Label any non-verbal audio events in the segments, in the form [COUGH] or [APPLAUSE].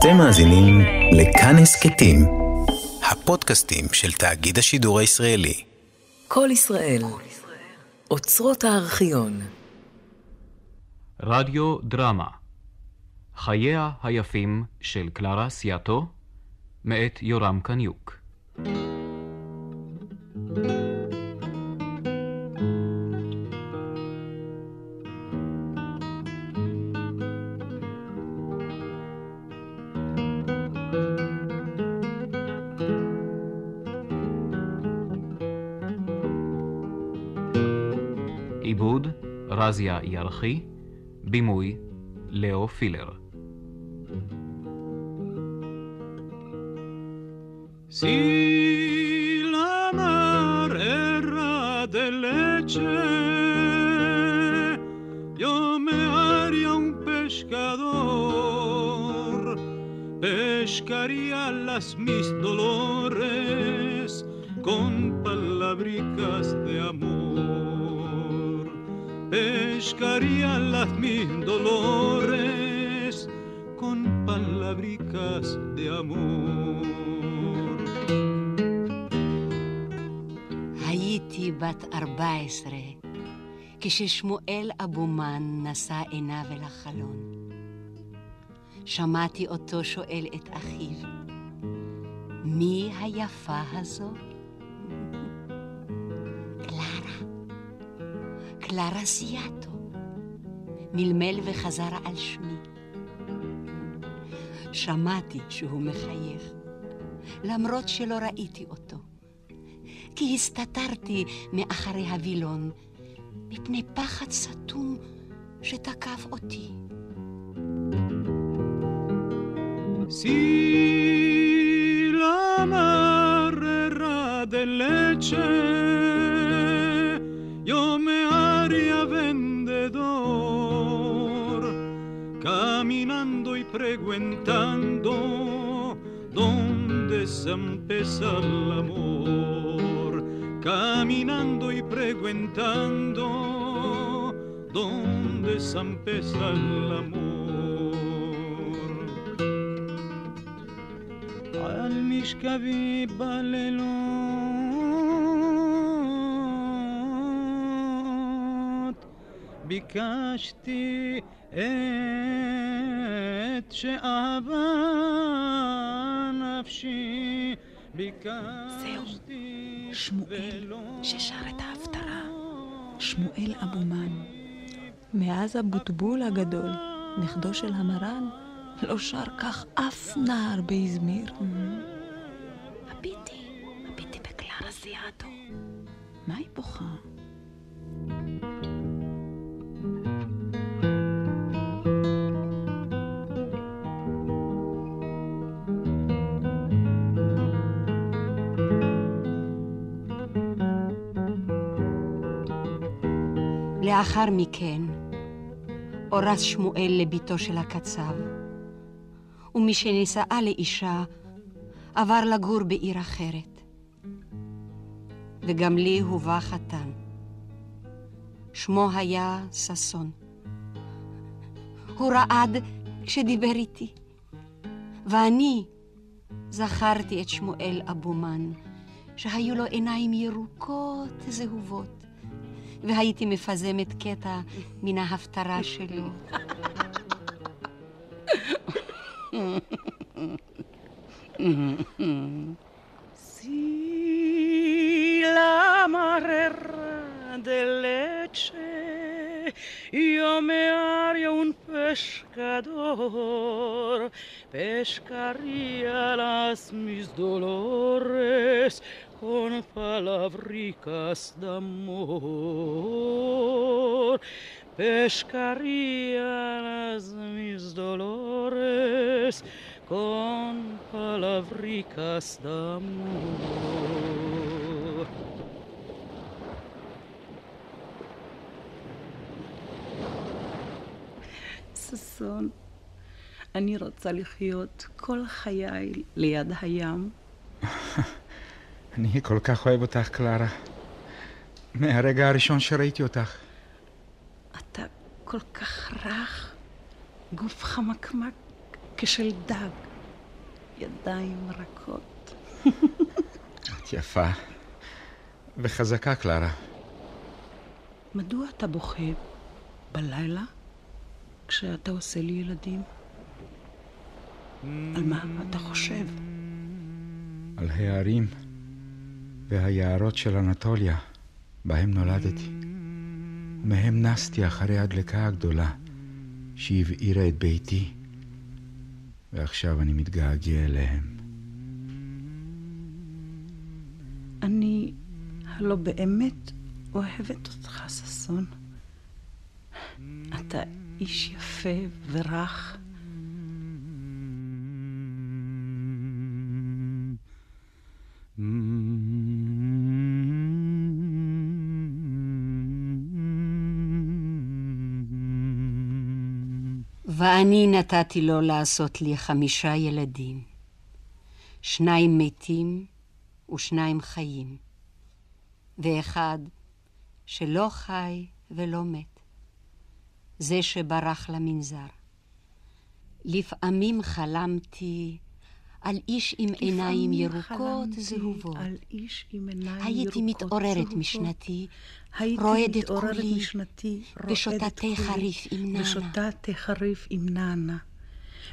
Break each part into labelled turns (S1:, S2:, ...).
S1: אתם מאזינים לכאן הסכתים, הפודקאסטים של תאגיד השידור הישראלי.
S2: כל ישראל, אוצרות הארכיון.
S3: רדיו דרמה חייה היפים של קלרה סיאטו מאת יורם קניוק עיבוד Fantazja Jarchi bi mój Leo Filler.
S4: Si la mar erra de leche, yo me haría un pescador, pescaría las mis dolores con palabricas de pescaría las mis dolores con palabricas de amor.
S5: הייתי בת 14 כששמואל אבומן נשא עיניו אל החלון. שמעתי אותו שואל את אחיו, מי היפה הזו? קלרה, קלרה סיאטו, מלמל וחזר על שמי. שמעתי שהוא מחייך, למרות שלא ראיתי אותו. כי הסתתרתי מאחרי הווילון, מפני פחד סתום שתקף אותי.
S4: Si la mar era de leche, preguntando dónde se empieza el amor, caminando y preguntando dónde se empieza el amor. על משכבי בלילות ביקשתי את שאהבה נפשי ביקשתי
S6: שמואל
S4: ולא
S6: ששר את ההפטרה. שמואל אבומן. מאז אבוטבול הגדול, נכדו של המרן, לא שר כך אף נער באזמיר. הביטי, הביטי בקלרה סיאטו. מה היא בוכה?
S5: לאחר מכן אורס שמואל לביתו של הקצב, ומשנשאה לאישה עבר לגור בעיר אחרת. וגם לי הובא חתן. שמו היה ששון. הוא רעד כשדיבר איתי, ואני זכרתי את שמואל אבומן, שהיו לו עיניים ירוקות זהובות. והייתי מפזמת קטע מן ההפטרה שלו.
S4: Si la mar era de leche, yo me haría un pescador, pescaría las mis dolores con palabricas de amor. Pescaría las mis dolores con palabricas de amor.
S6: ששון, אני רוצה לחיות כל חיי ליד הים.
S7: אני כל כך אוהב אותך, קלרה. מהרגע הראשון שראיתי אותך.
S6: כל כך רך, גוף חמקמק כשל דג.
S5: ידיים רכות.
S7: את יפה וחזקה, קלרה.
S5: מדוע אתה בוכה בלילה כשאתה עושה לי ילדים? על מה אתה חושב?
S7: על ההרים והיערות של אנטוליה, בהם נולדתי. ומהם נסתי אחרי הדלקה הגדולה שהבעירה את ביתי, ועכשיו אני מתגעגע אליהם.
S5: אני הלא באמת אוהבת אותך, ששון. אתה איש יפה ורך. ואני נתתי לו לעשות לי חמישה ילדים. שניים מתים ושניים חיים, ואחד שלא חי ולא מת, זה שברח למנזר. לפעמים חלמתי על איש עם עיניים ירוקות זהובות.
S8: על איש עם עיניים
S5: הייתי
S8: ירוקות
S5: מתעוררת
S8: זהובות.
S5: משנתי,
S8: הייתי
S5: רועדת
S8: מתעוררת
S5: כולי,
S8: משנתי, רועדת
S5: ושותה תה
S8: כולי,
S5: חריף עם נענע.
S8: ושותה תה חריף עם נענע.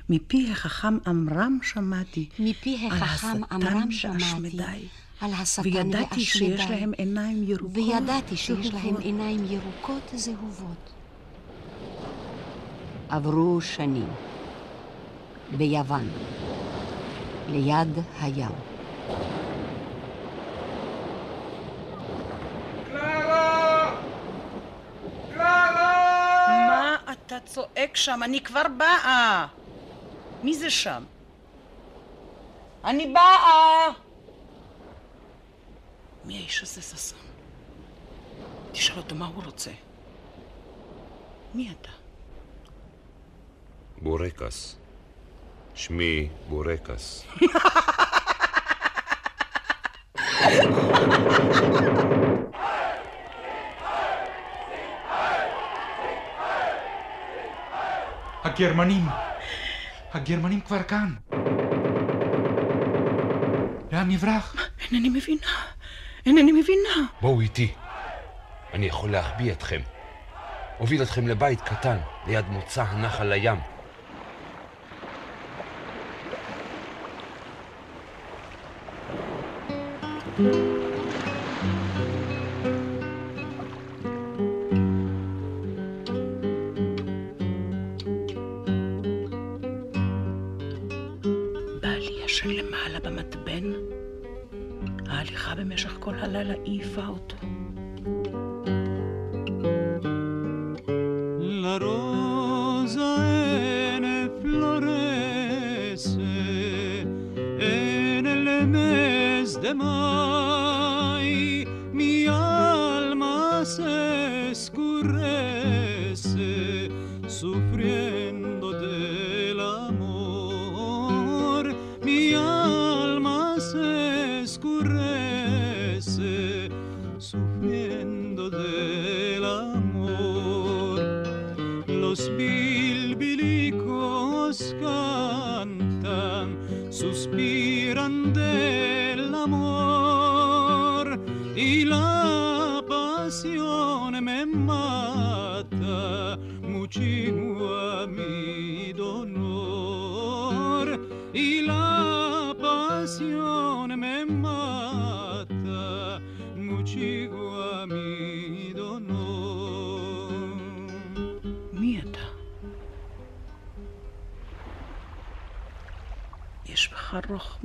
S8: מפי החכם עמרם שמעתי
S5: מפי
S8: על
S5: החכם
S8: השטן
S5: עמרם שמעתי. על השטן
S8: וידעתי שיש. להם עיניים ירוקות
S5: וידעתי שיש להם. עיניים ירוקות זהובות. עברו שנים. ביוון, ליד הים.
S8: אתה צועק שם? אני כבר באה. מי זה שם? אני באה! מי האיש הזה, ששון? תשאל אותו מה הוא רוצה. מי אתה?
S9: בורקס. שמי בורקס.
S7: הגרמנים! הגרמנים כבר כאן! לאן נברח?
S8: אינני מבינה. אינני מבינה.
S9: בואו איתי. אני יכול להחביא אתכם. אוביל אתכם לבית קטן, ליד מוצא הנחל לים.
S8: בעלי ישן למעלה במתבן. ההליכה במשך כל הלילה העיפה אותו.
S4: La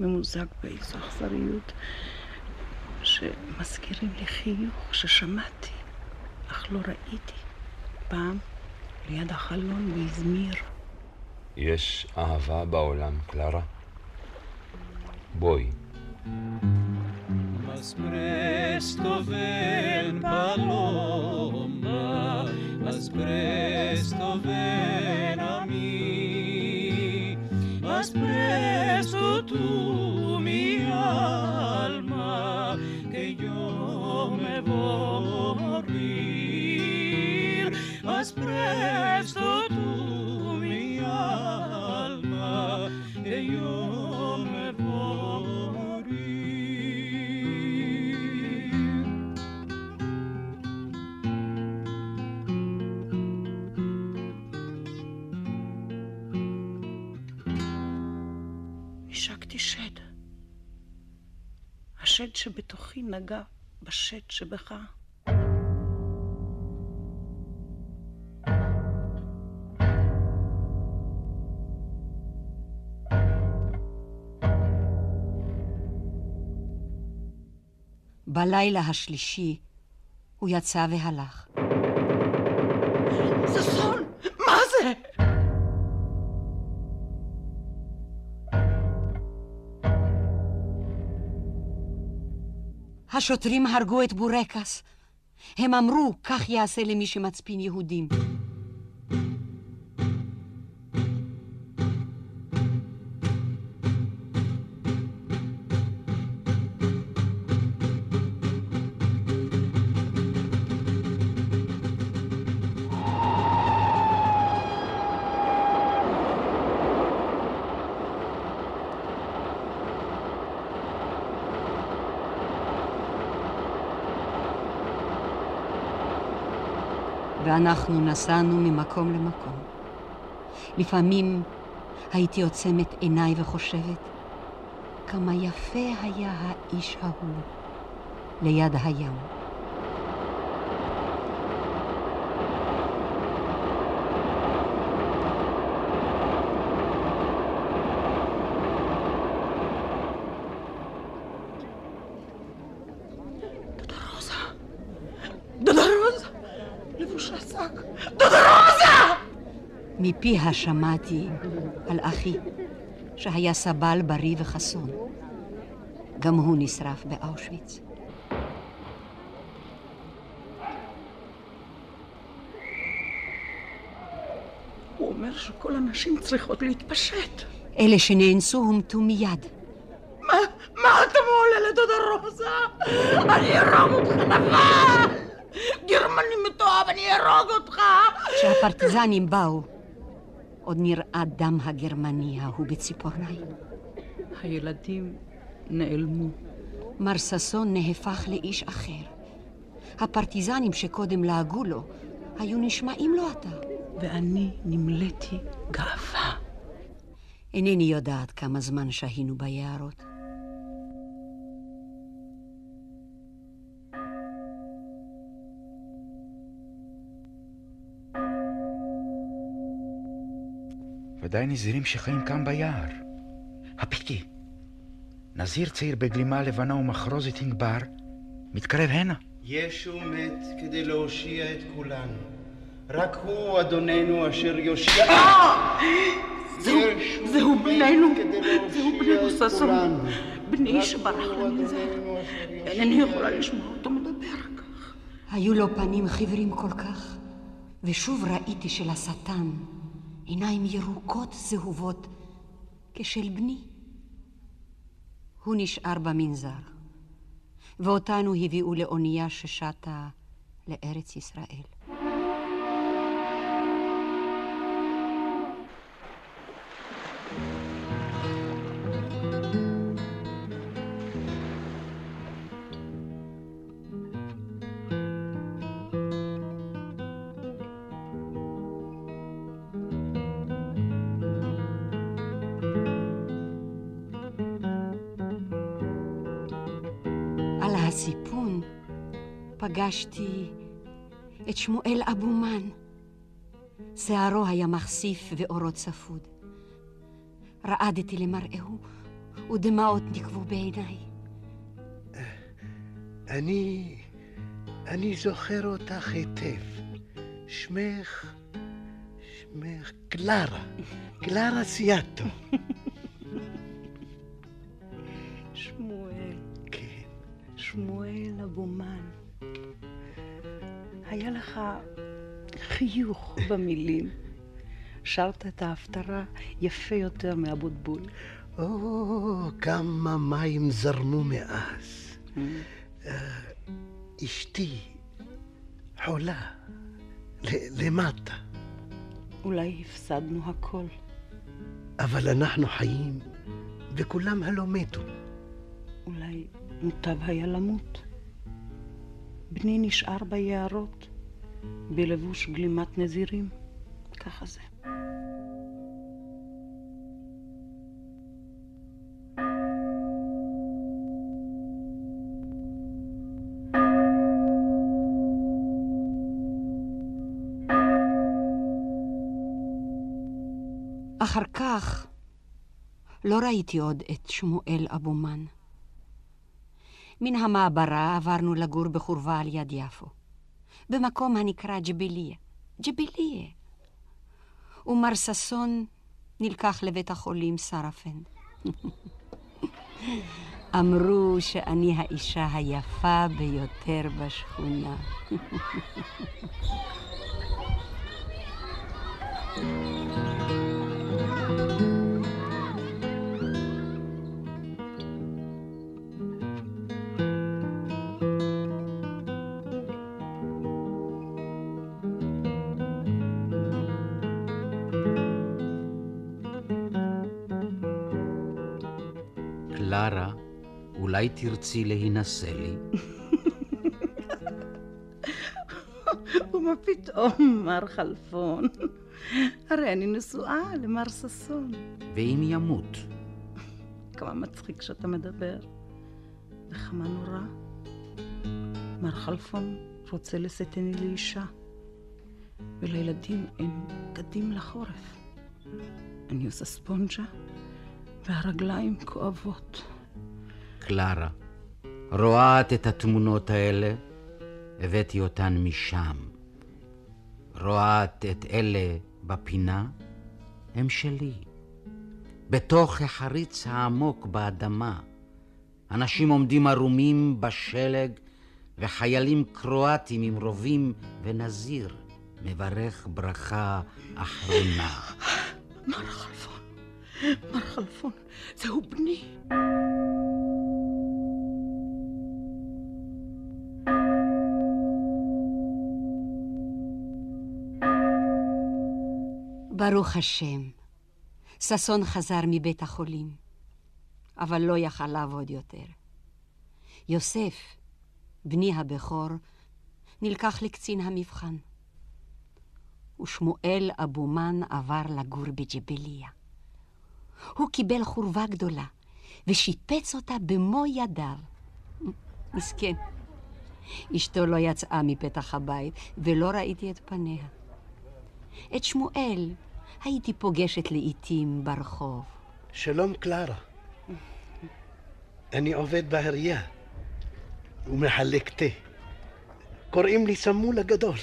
S8: ממוזג באיזו אכזריות שמזכירים לי חיוך ששמעתי, אך לא ראיתי. פעם ליד החלון באזמיר.
S9: יש אהבה בעולם, קלרה? בואי.
S4: Más presto ven paloma, más presto ven más presto tú mi alma, que yo me voy a morir, más presto
S8: השד שבתוכי נגע בשד שבך.
S5: בלילה השלישי הוא יצא והלך. השוטרים הרגו את בורקס. הם אמרו, כך יעשה למי שמצפין יהודים. ואנחנו נסענו ממקום למקום. לפעמים הייתי עוצמת עיניי וחושבת כמה יפה היה האיש ההוא ליד הים. מפיה שמעתי על אחי, שהיה סבל בריא וחסון. גם הוא נשרף באושוויץ.
S8: הוא אומר שכל הנשים צריכות להתפשט.
S5: אלה שנאנסו הומתו מיד.
S8: מה, מה אתה מעולה לדודה רוזה? אני אהרוג אותך נבל! גרמני מתועב, אני אהרוג אותך!
S5: כשהפרטיזנים באו, עוד נראה דם הגרמני ההוא בציפורניים.
S8: הילדים נעלמו.
S5: מר ששון נהפך לאיש אחר. הפרטיזנים שקודם לעגו לו, היו נשמעים לו עתה.
S8: ואני נמלאתי גאווה.
S5: אינני יודעת כמה זמן שהינו ביערות.
S7: ודאי נזירים שחיים כאן ביער. הביטי, נזיר צעיר בגלימה לבנה ומחרוזת ענבר, מתקרב הנה.
S10: ישו מת כדי להושיע את כולנו. רק הוא אדוננו אשר יושיע...
S8: זהו, זהו בננו, זהו בננו ששון. בני שברח למנזר. אינני יכולה לשמוע אותו מדבר כך.
S5: היו לו פנים חיוורים כל כך, ושוב ראיתי שלשטן עיניים ירוקות זהובות כשל בני. הוא נשאר במנזר, ואותנו הביאו לאונייה ששטה לארץ ישראל. פגשתי את שמואל אבומן. שערו היה מחשיף ואורו צפוד. רעדתי למראהו, ודמעות נקבו בעיניי.
S11: אני... אני זוכר אותך היטב. שמך... שמך קלרה. קלרה סיאטו.
S8: שמואל. כן. שמואל אבומן. היה לך חיוך [LAUGHS] במילים. שרת את ההפטרה יפה יותר מאבוטבול.
S11: או, כמה מים זרמו מאז. אה, אשתי חולה, למטה.
S8: אולי הפסדנו הכל.
S11: אבל אנחנו חיים, וכולם הלא מתו.
S8: אולי מוטב היה למות. בני נשאר ביערות בלבוש גלימת נזירים. ככה זה.
S5: אחר כך לא ראיתי עוד את שמואל אבומן. מן המעברה עברנו לגור בחורבה על יד יפו, במקום הנקרא ג'בליה. ג'בליה. ומר ששון נלקח לבית החולים סרפנד. אמרו שאני האישה היפה ביותר בשכונה.
S12: קלרה, אולי תרצי להינשא לי? [LAUGHS]
S8: ומה פתאום, מר חלפון? הרי אני נשואה למר ששון.
S12: ואם ימות?
S8: כמה מצחיק שאתה מדבר. וכמה נורא. מר חלפון רוצה לשאתני לאישה, ולילדים אין בגדים לחורף. אני עושה ספונג'ה, והרגליים כואבות.
S12: קלרה, רואה את התמונות האלה? הבאתי אותן משם. רואה את את אלה בפינה? הם שלי. בתוך החריץ העמוק באדמה. אנשים עומדים ערומים בשלג, וחיילים קרואטים עם רובים ונזיר מברך ברכה אחרונה.
S8: מר חלפון, מר חלפון, זהו בני.
S5: ברוך השם, ששון חזר מבית החולים, אבל לא יכל לעבוד יותר. יוסף, בני הבכור, נלקח לקצין המבחן, ושמואל אבומן עבר לגור בג'בליה. הוא קיבל חורבה גדולה, ושיפץ אותה במו ידיו. מסכן. אשתו לא יצאה מפתח הבית, ולא ראיתי את פניה. את שמואל הייתי פוגשת לעתים ברחוב.
S11: שלום, קלרה. אני עובד בעירייה ומחלק תה. קוראים לי סמול הגדול.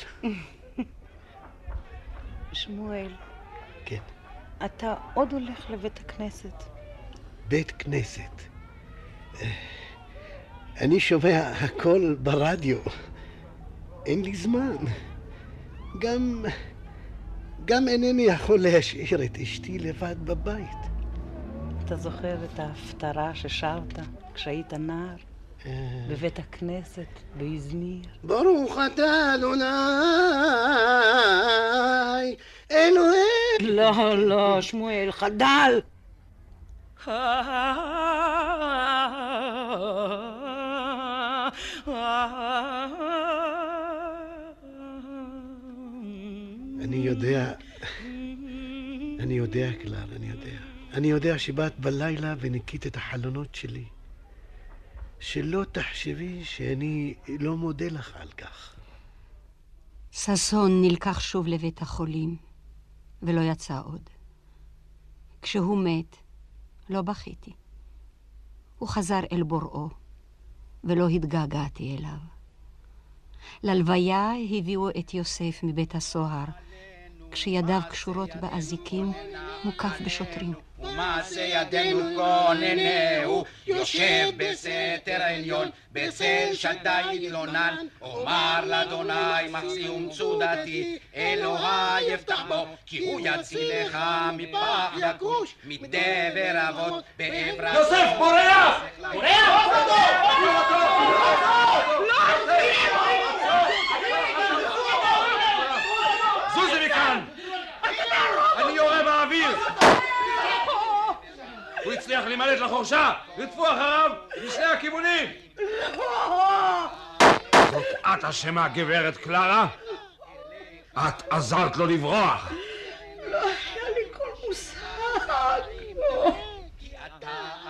S8: שמואל.
S11: כן.
S8: אתה עוד הולך לבית הכנסת.
S11: בית כנסת. אני שומע הכל ברדיו. אין לי זמן. גם... גם אינני יכול להשאיר את אשתי לבד בבית.
S8: אתה זוכר את ההפטרה ששרת כשהיית נער? בבית הכנסת, באזמיר.
S11: ברוך אתה אדוני אלוהי...
S8: לא, לא, שמואל, חדל!
S11: אני יודע, אני יודע, קלר, אני יודע. אני יודע שבאת בלילה וניקית את החלונות שלי. שלא תחשבי שאני לא מודה לך על כך.
S5: ששון נלקח שוב לבית החולים, ולא יצא עוד. כשהוא מת, לא בכיתי. הוא חזר אל בוראו, ולא התגעגעתי אליו. ללוויה הביאו את יוסף מבית הסוהר, כשידיו קשורות באזיקים, מוקף בשוטרים.
S10: ומעשה ידינו כוננהו, יושב בסתר העליון, בצל שדי יתלונן, אומר לאדוני מחסי ומצודתי, אלוהי יפתח בו, כי הוא יצילך מפח יכוש, מדבר אבות, בעברה...
S13: יוסף, בורח! בורח!
S9: זוזי מכאן! אני יורה באוויר! הוא הצליח להימלט לחורשה! רדפו אחריו משני הכיוונים! זאת את אשמה, גברת קלרה? את עזרת לו לברוח!
S8: לא היה לי כל מושג.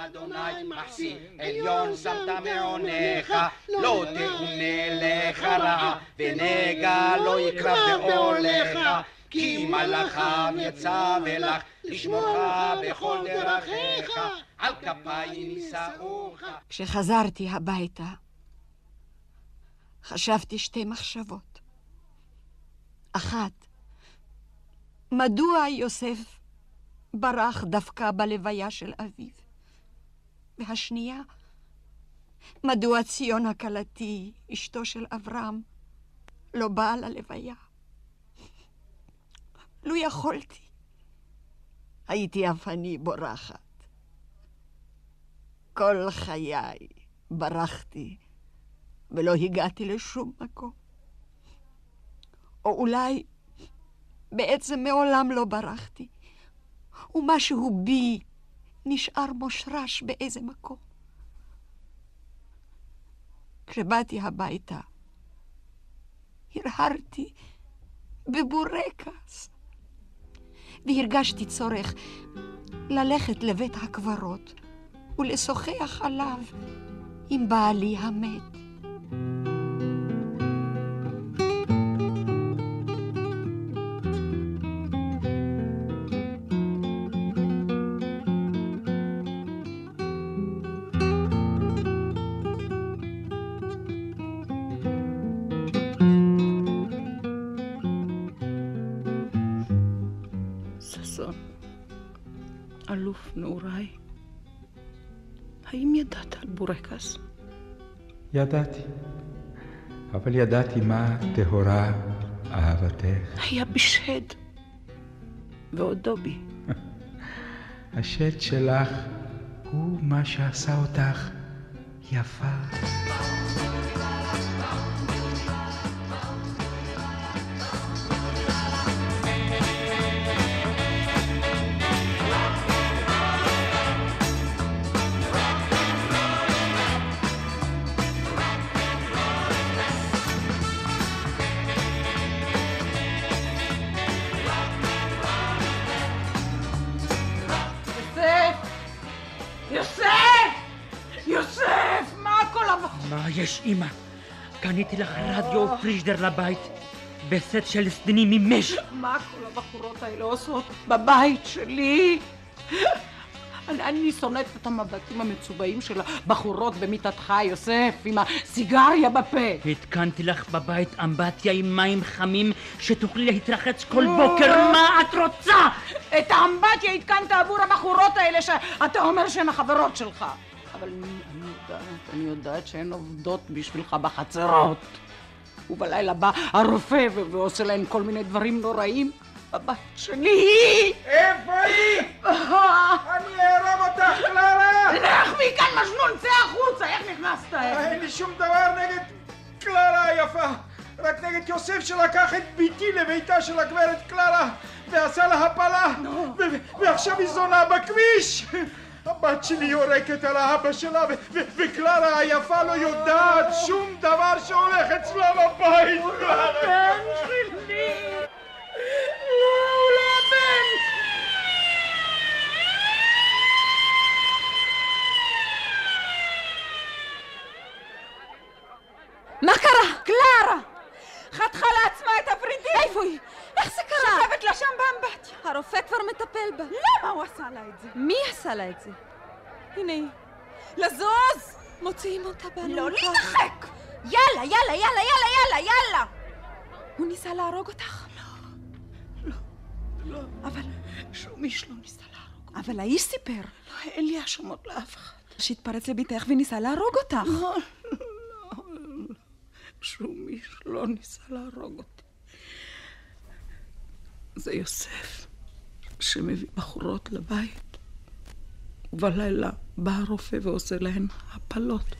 S10: אדוני מחסי, עליון שמת מעונך, לא תאונה לך רע, ונגע לא יקרב בעולך, כי מלאכיו יצא ולך, לשמורך בכל דרכיך, על כפיים יישאוך.
S5: כשחזרתי הביתה, חשבתי שתי מחשבות. אחת, מדוע יוסף ברח דווקא בלוויה של אביו? והשנייה, מדוע ציונה כלתי, אשתו של אברהם, לא באה ללוויה? לו יכולתי, הייתי אף אני בורחת. כל חיי ברחתי ולא הגעתי לשום מקום. או אולי בעצם מעולם לא ברחתי, ומשהו בי נשאר מושרש באיזה מקום. כשבאתי הביתה, הרהרתי בבורקס, והרגשתי צורך ללכת לבית הקברות ולשוחח עליו עם בעלי המת.
S8: נעוריי, האם ידעת על בורקס?
S7: ידעתי, אבל ידעתי מה טהורה אהבתך.
S8: היה בשד, ועודו בי.
S7: השד שלך הוא מה שעשה אותך יפה.
S14: אמא? קניתי לך רדיו פריג'דר לבית, בסט של סדינים ממש.
S8: מה כל הבחורות האלה עושות בבית שלי? אני, אני שונאת את המבטים המצובעים של הבחורות במיטתך, יוסף, עם הסיגריה בפה.
S14: התקנתי לך בבית אמבטיה עם מים חמים שתוכלי להתרחץ כל בוקר, מה את רוצה?
S8: את האמבטיה התקנת עבור הבחורות האלה שאתה אומר שהן החברות שלך. אבל יודעת, אני יודעת שהן עובדות בשבילך בחצרות. ובלילה בא הרופא ועושה להן כל מיני דברים נוראים. בבית שלי!
S10: איפה היא? אני אערב אותך, קלרה!
S8: לך מכאן, מג'נון, צא החוצה! איך נכנסת?
S10: אין לי שום דבר נגד קלרה היפה, רק נגד יוסף שלקח את ביתי לביתה של הגברת קלרה ועשה לה הפלה, ועכשיו היא זונה בכביש! הבת שלי יורקת על האבא שלה, וקלרה היפה לא יודעת שום דבר שהולך אצלה בבית!
S8: הבן שלי! לא, הוא לא הבן!
S6: מה קרה?
S8: קלרה!
S6: חתכה לעצמה את הפריטים! איפה היא? איך זה קרה? שוכבת לה שם באמבטיה. הרופא כבר מטפל בה.
S8: למה הוא עשה לה את זה?
S6: מי עשה לה את זה? הנה היא. לזוז! מוציאים אותה באלונקה.
S8: לא להתרחק!
S6: יאללה, יאללה, יאללה, יאללה, יאללה, יאללה! הוא ניסה להרוג אותך?
S8: לא, אבל שום איש לא ניסה להרוג.
S6: אבל האיש סיפר.
S8: לא, אין לי האשמות לאף אחד.
S6: שהתפרץ לביתך וניסה להרוג אותך.
S8: לא, לא, לא. שום איש לא ניסה להרוג אותי. זה יוסף, שמביא בחורות לבית, ובלילה בא הרופא ועושה להן הפלות.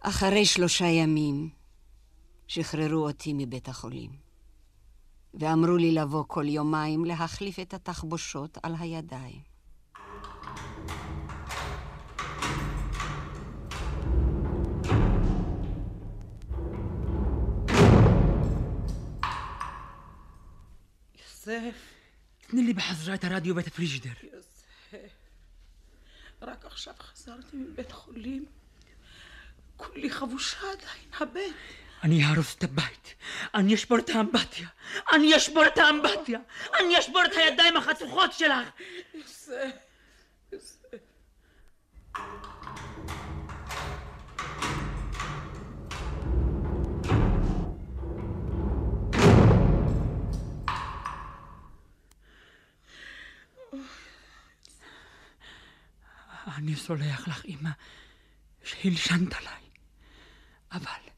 S5: אחרי שלושה ימים שחררו אותי מבית החולים, ואמרו לי לבוא כל יומיים להחליף את התחבושות על הידיים.
S8: יוסף,
S14: תני לי בחזרה את הרדיו ואת הפריג'דר.
S8: יוסף, רק עכשיו חזרתי מבית חולים. כולי חבושה עדיין, הבט.
S14: אני אהרוס את הבית, אני אשבור את האמבטיה, אני אשבור את האמבטיה, אני אשבור את הידיים החצוכות שלך. אני סולח לך, אמא, שהלשנת עליי, אבל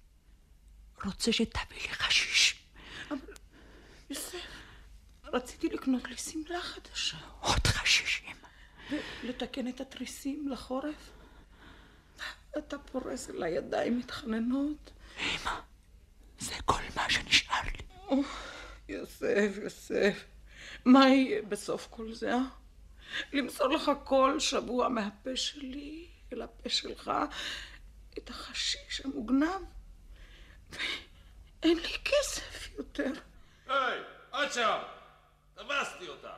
S14: רוצה שתביא לי חשיש.
S8: יוסף, רציתי לקנות לי שמלה חדשה.
S14: עוד חשיש, אמא.
S8: ולתקן את התריסים לחורף. אתה פורס אל הידיים מתחננות.
S14: אמא, זה כל מה שנשאר לי.
S8: יוסף, יוסף, מה יהיה בסוף כל זה, אה? למסור לך כל שבוע מהפה שלי אל הפה שלך את החשיש המוגנב. ואין לי כסף יותר.
S9: היי, את שם! תפסתי אותך.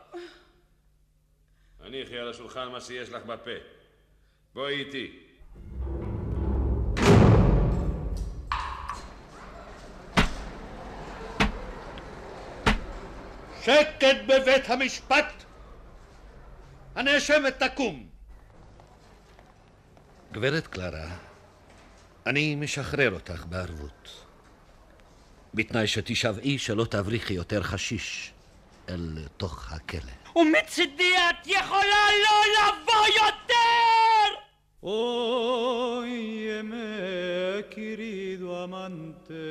S9: הניחי על השולחן מה שיש לך בפה. בואי איתי.
S11: שקט בבית המשפט! הנאשמת תקום. גברת קלרה, אני משחרר אותך בערבות. בתנאי שתישבעי שלא תבריחי יותר חשיש אל תוך הכלא.
S14: ומצידי את יכולה לא לבוא יותר!
S4: Me querido amante,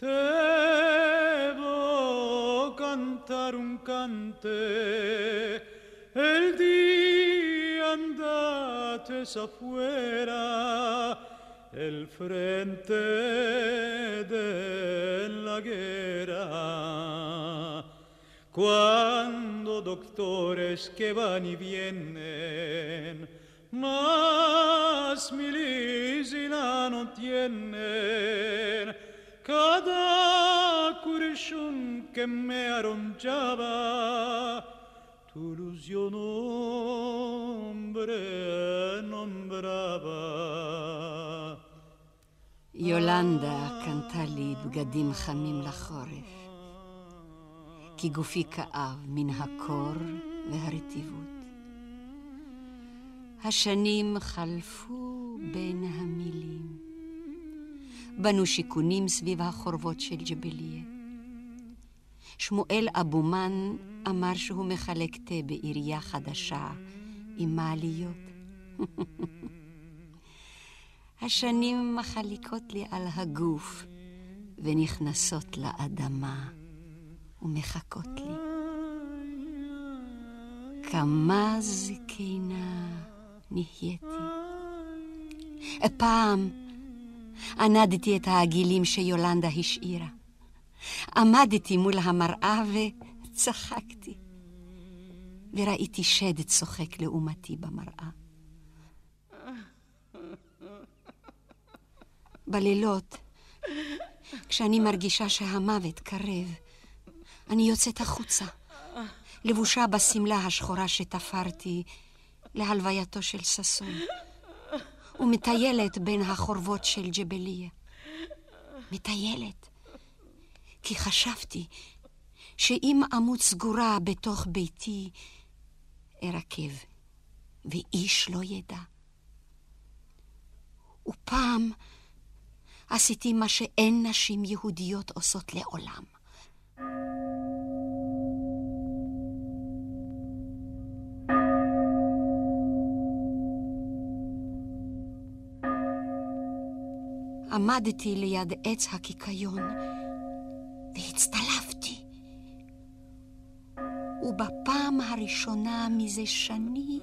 S4: te debo cantar un cante. El día andates afuera, el frente de la guerra. Cuando doctores que van y vienen, más milísina no tienen. Cada curshun que me arronchaba, tu luz yo nombre nombraba.
S5: יולנדה קנתה לי בגדים חמים לחורף, כי גופי כאב מן הקור והרטיבות. השנים חלפו בין המילים. בנו שיכונים סביב החורבות של ג'בליה. שמואל אבומן אמר שהוא מחלק תה בעירייה חדשה עם מעליות. [LAUGHS] השנים מחליקות לי על הגוף ונכנסות לאדמה ומחכות לי. כמה זקנה נהייתי. פעם ענדתי את העגילים שיולנדה השאירה. עמדתי מול המראה וצחקתי. וראיתי שד צוחק לעומתי במראה. בלילות, כשאני מרגישה שהמוות קרב, אני יוצאת החוצה, לבושה בשמלה השחורה שתפרתי להלווייתו של ששון, ומטיילת בין החורבות של ג'בליה. מטיילת, כי חשבתי שאם אמות סגורה בתוך ביתי, ארקב, ואיש לא ידע. ופעם עשיתי מה שאין נשים יהודיות עושות לעולם. עמדתי ליד עץ הקיקיון והצטלפתי. ובפעם הראשונה מזה שנים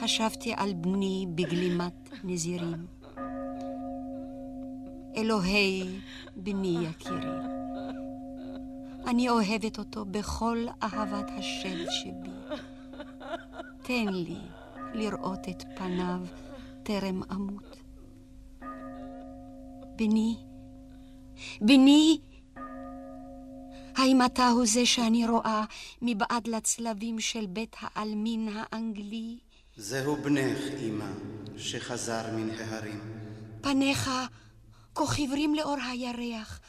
S5: חשבתי על בני בגלימת נזירים. אלוהי בני יקירי, אני אוהבת אותו בכל אהבת השד שבי. תן לי לראות את פניו טרם אמות. בני, בני, האם אתה הוא זה שאני רואה מבעד לצלבים של בית העלמין האנגלי?
S15: זהו בנך, אמא, שחזר מן ההרים.
S5: פניך כה חיוורים לאור הירח,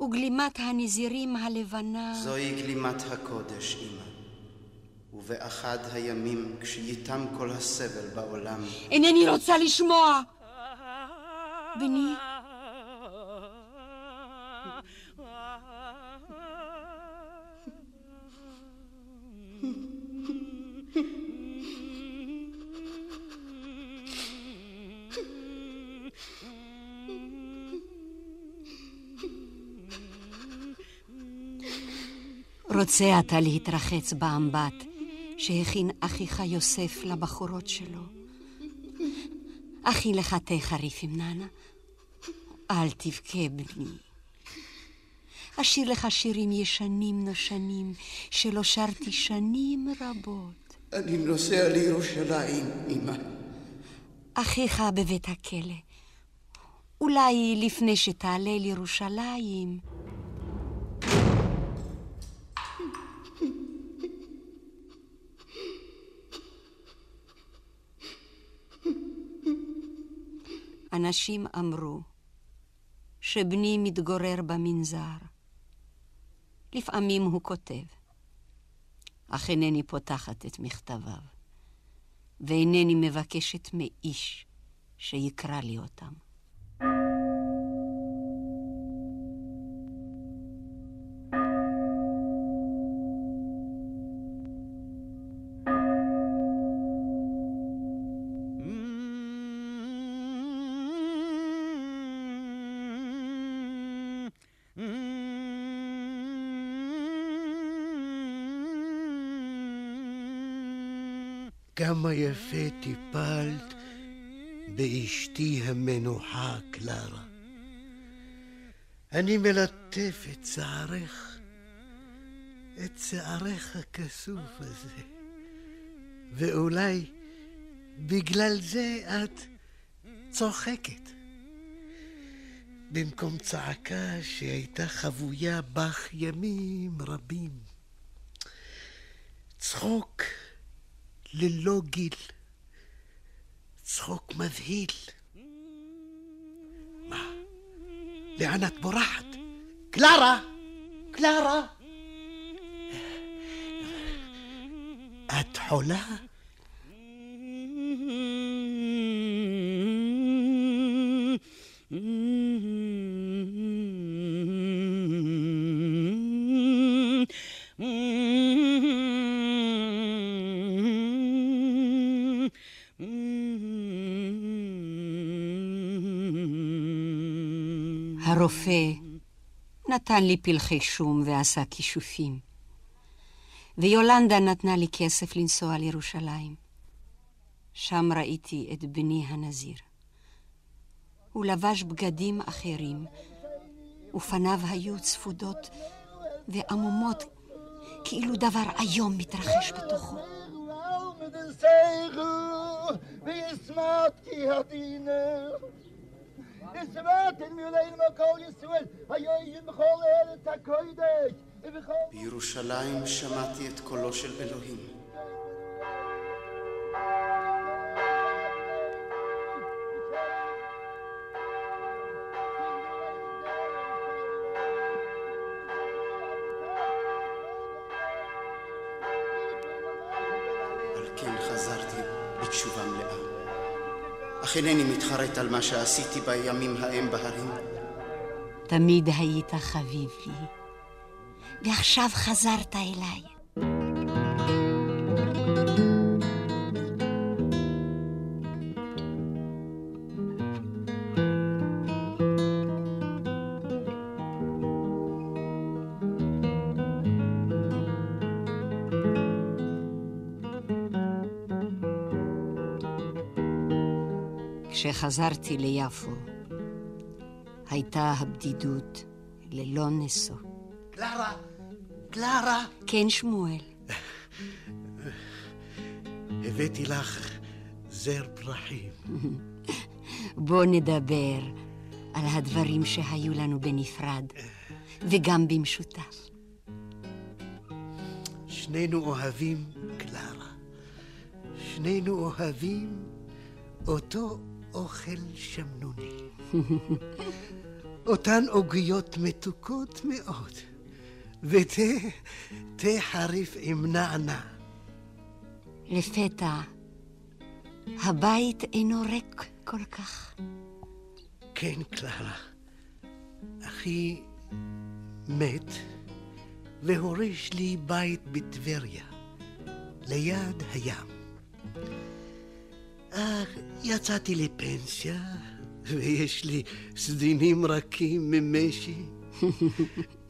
S5: וגלימת הנזירים הלבנה...
S15: זוהי גלימת הקודש, אמא. ובאחד הימים, כשיתם כל הסבל בעולם...
S5: אינני רוצה לשמוע! בני, רוצה אתה להתרחץ באמבט שהכין אחיך יוסף לבחורות שלו. אכין לך תה חריף עם ננה. אל תבכה, בני. אשיר לך שירים ישנים נושנים שלא שרתי שנים רבות.
S15: אני נוסע לירושלים, אמא.
S5: אחיך בבית הכלא. אולי לפני שתעלה לירושלים. אנשים אמרו שבני מתגורר במנזר. לפעמים הוא כותב, אך אינני פותחת את מכתביו, ואינני מבקשת מאיש שיקרא לי אותם.
S11: יפה טיפלת באשתי המנוחה, קלרה. אני מלטף את שערך, את שערך הכסוף הזה. ואולי בגלל זה את צוחקת. במקום צעקה שהייתה חבויה בך ימים רבים. צחוק ללא גיל. צחוק מבהיל. מה? לאן את בורחת? קלרה! קלרה! את
S5: הרופא נתן לי פלחי שום ועשה כישופים, ויולנדה נתנה לי כסף לנסוע לירושלים. שם ראיתי את בני הנזיר. הוא לבש בגדים אחרים, ופניו היו צפודות ועמומות, כאילו דבר איום מתרחש בתוכו.
S15: בירושלים שמעתי את קולו של אלוהים. אינני מתחרט על מה שעשיתי בימים ההם בהרים.
S5: תמיד היית חביב לי, ועכשיו חזרת אליי. כשחזרתי ליפו, הייתה הבדידות ללא נשוא.
S11: קלרה! קלרה!
S5: כן, שמואל.
S11: הבאתי לך זר פרחים. [LAUGHS]
S5: בוא נדבר על הדברים שהיו לנו בנפרד וגם במשותף.
S11: שנינו אוהבים קלרה. שנינו אוהבים אותו אוכל שמנוני. [LAUGHS] אותן עוגיות מתוקות מאוד. ותה, תה חריף עם נענע.
S5: לפתע, הבית אינו ריק כל כך.
S11: כן, קלרה. אחי מת והוריש לי בית בטבריה, ליד הים. אך יצאתי לפנסיה, ויש לי סדינים רכים ממשי.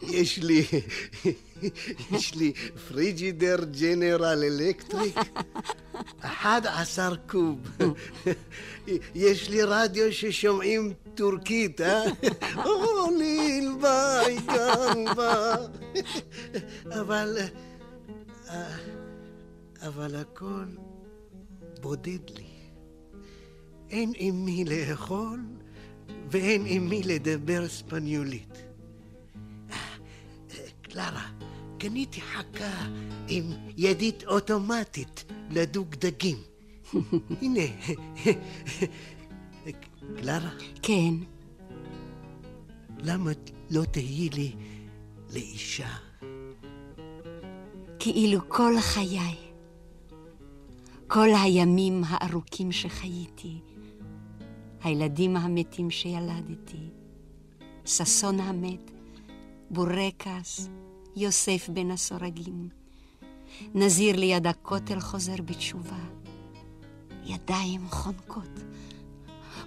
S11: יש לי, יש לי פריג'ידר ג'נרל אלקטריק, 11 קוב. יש לי רדיו ששומעים טורקית, אה? אוליל ביי גמבה. אבל, אה, אבל הכל בודד לי. אין עם מי לאכול ואין עם מי לדבר ספניולית. קלרה, קניתי חכה עם ידית אוטומטית לדוג דגים. [LAUGHS] הנה, קלרה?
S5: כן.
S11: למה לא תהיי לי לאישה?
S5: כאילו כל חיי, כל הימים הארוכים שחייתי, הילדים המתים שילדתי, ששון המת, בורקס, יוסף בן הסורגים, נזיר ליד הכותל חוזר בתשובה, ידיים חונקות.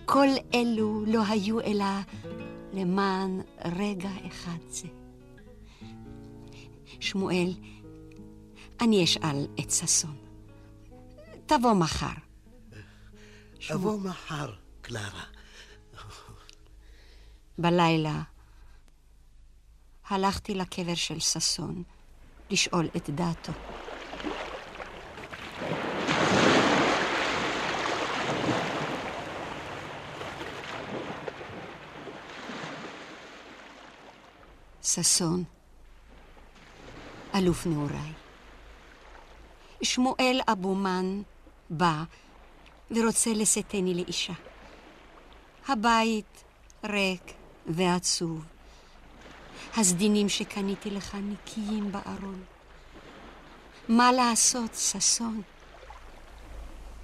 S5: כל אלו לא היו אלא למען רגע אחד זה. שמואל, אני אשאל את ששון. תבוא מחר.
S11: אבוא מחר, קלרה.
S5: בלילה הלכתי לקבר של ששון לשאול את דעתו. ששון, אלוף נעוריי. שמואל אבומן בא ורוצה לשאתני לאישה. הבית ריק ועצוב. הסדינים שקניתי לך נקיים בארון. מה לעשות, ששון?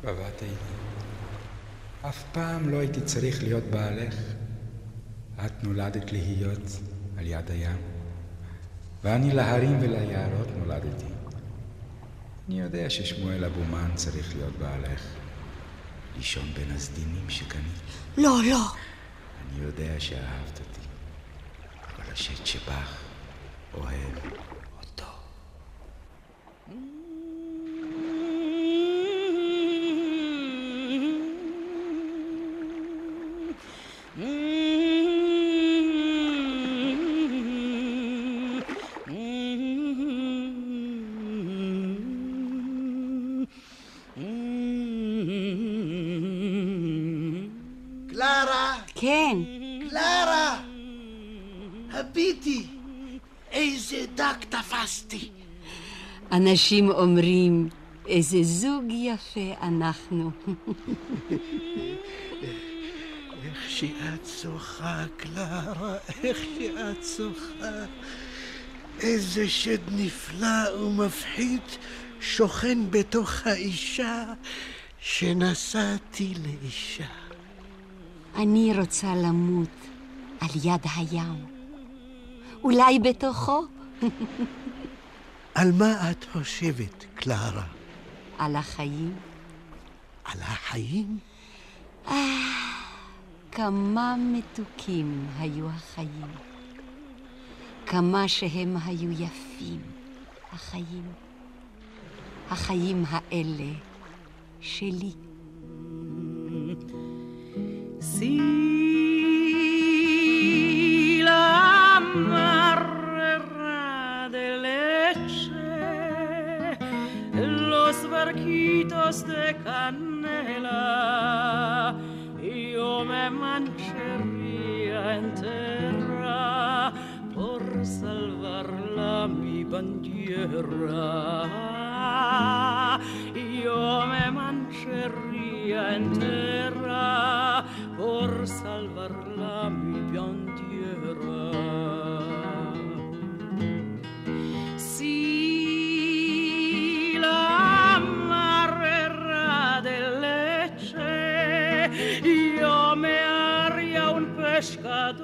S7: בבת עיני, אף פעם לא הייתי צריך להיות בעלך. את נולדת להיות על יד הים, ואני להרים וליערות נולדתי. אני יודע ששמואל אבומן צריך להיות בעלך, לישון בין הסדינים שקניתי.
S5: לא, לא.
S7: אני יודע שאהבת אותי, אבל השט שבך אוהב
S5: אנשים אומרים, איזה זוג יפה אנחנו.
S11: איך שאת שוחה, קלרה, איך שאת שוחה. איזה שד נפלא ומפחיד שוכן בתוך האישה שנשאתי לאישה.
S5: אני רוצה למות על יד הים. אולי בתוכו? [LAUGHS]
S11: על מה את חושבת, קלרה?
S5: על החיים.
S11: על החיים?
S5: אה, כמה מתוקים היו החיים. כמה שהם היו יפים, החיים. החיים האלה שלי.
S4: Si barquitos de canela, yo me mancharía entera
S8: por salvarla mi bandiera. Yo me manchería entera por salvarla mi bandiera. Pescador,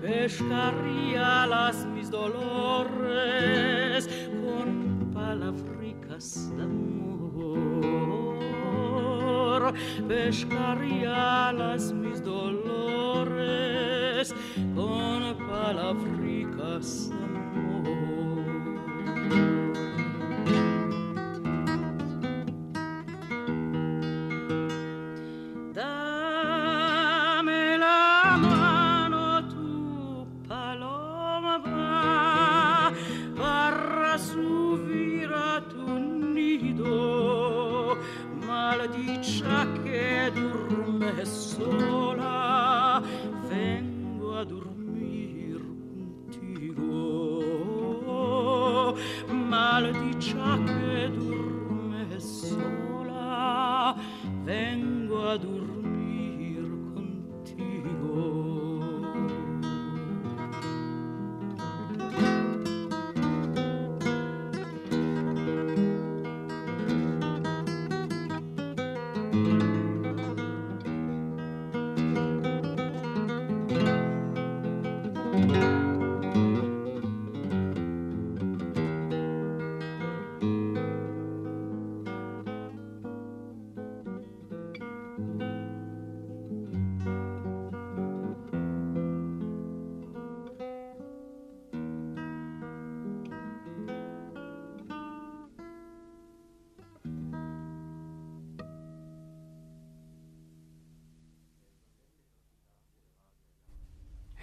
S8: pescaría las mis dolores con palabricas de amor, pescaría las mis dolores con palabricas de amor.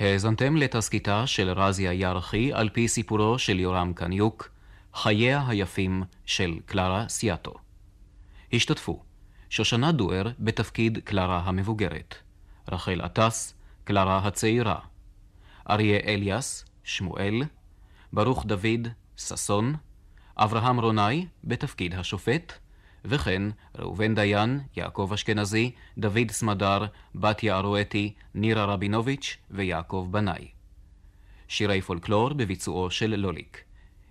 S3: האזנתם לתסכיתה של רזיה ירחי על פי סיפורו של יורם קניוק, חייה היפים של קלרה סיאטו. השתתפו שושנה דואר בתפקיד קלרה המבוגרת, רחל עטס, קלרה הצעירה, אריה אליאס, שמואל, ברוך דוד, ששון, אברהם רונאי בתפקיד השופט, וכן ראובן דיין, יעקב אשכנזי, דוד סמדר, בתיה ארואטי, נירה רבינוביץ' ויעקב בנאי. שירי פולקלור בביצועו של לוליק.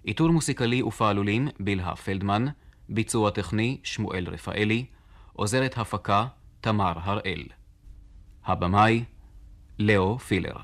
S3: עיטור מוסיקלי ופעלולים בלהה פלדמן, ביצוע טכני שמואל רפאלי, עוזרת הפקה תמר הראל. הבמאי לאו פילר